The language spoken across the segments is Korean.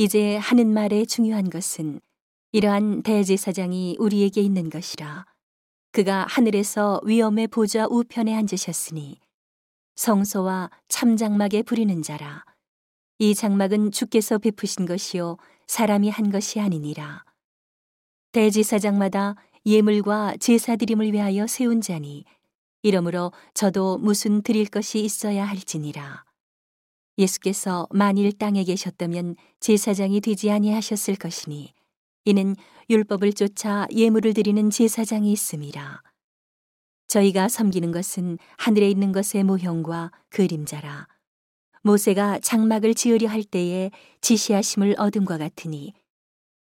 이제 하는 말의 중요한 것은 이러한 대제사장이 우리에게 있는 것이라. 그가 하늘에서 위엄의 보좌 우편에 앉으셨으니 성소와 참장막에 부리는 자라. 이 장막은 주께서 베푸신 것이요 사람이 한 것이 아니니라. 대제사장마다 예물과 제사 드림을 위하여 세운 자니 이러므로 저도 무슨 드릴 것이 있어야 할지니라. 예수께서 만일 땅에 계셨다면 제사장이 되지 아니하셨을 것이니 이는 율법을 쫓아 예물을 드리는 제사장이 있음이라. 저희가 섬기는 것은 하늘에 있는 것의 모형과 그림자라. 모세가 장막을 지으려 할 때에 지시하심을 얻음과 같으니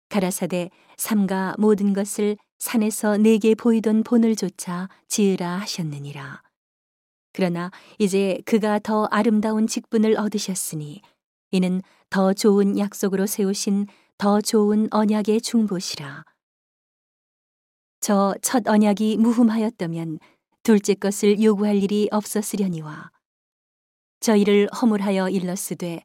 가라사대 삼가 모든 것을 산에서 내게 보이던 본을 조차 지으라 하셨느니라. 그러나 이제 그가 더 아름다운 직분을 얻으셨으니 이는 더 좋은 약속으로 세우신 더 좋은 언약의 중보시라. 저 첫 언약이 무흠하였다면 둘째 것을 요구할 일이 없었으려니와 저희를 허물하여 일렀으되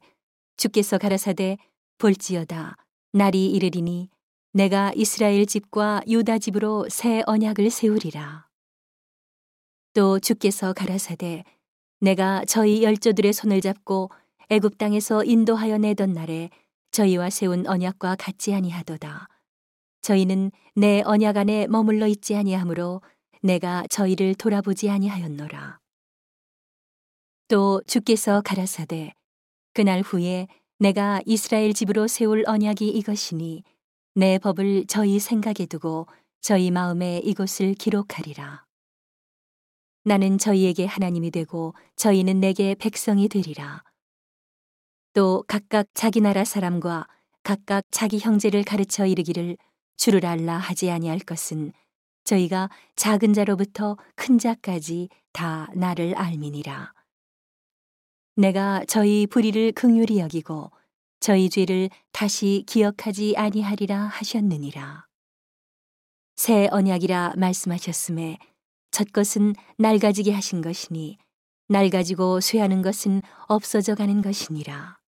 주께서 가라사대 볼지어다 날이 이르리니 내가 이스라엘 집과 유다 집으로 새 언약을 세우리라. 또 주께서 가라사대 내가 저희 열조들의 손을 잡고 애굽 땅에서 인도하여 내던 날에 저희와 세운 언약과 같지 아니하도다. 저희는 내 언약 안에 머물러 있지 아니하므로 내가 저희를 돌아보지 아니하였노라. 또 주께서 가라사대 그날 후에 내가 이스라엘 집으로 세울 언약이 이것이니 내 법을 저희 생각에 두고 저희 마음에 이곳을 기록하리라. 나는 저희에게 하나님이 되고 저희는 내게 백성이 되리라. 또 각각 자기 나라 사람과 각각 자기 형제를 가르쳐 이르기를 주를 알라 하지 아니할 것은 저희가 작은 자로부터 큰 자까지 다 나를 알미니라. 내가 저희 불의를 긍휼히 여기고 저희 죄를 다시 기억하지 아니하리라 하셨느니라. 새 언약이라 말씀하셨음에 첫 것은 날 가지게 하신 것이니 날 가지고 쇠하는 것은 없어져 가는 것이니라.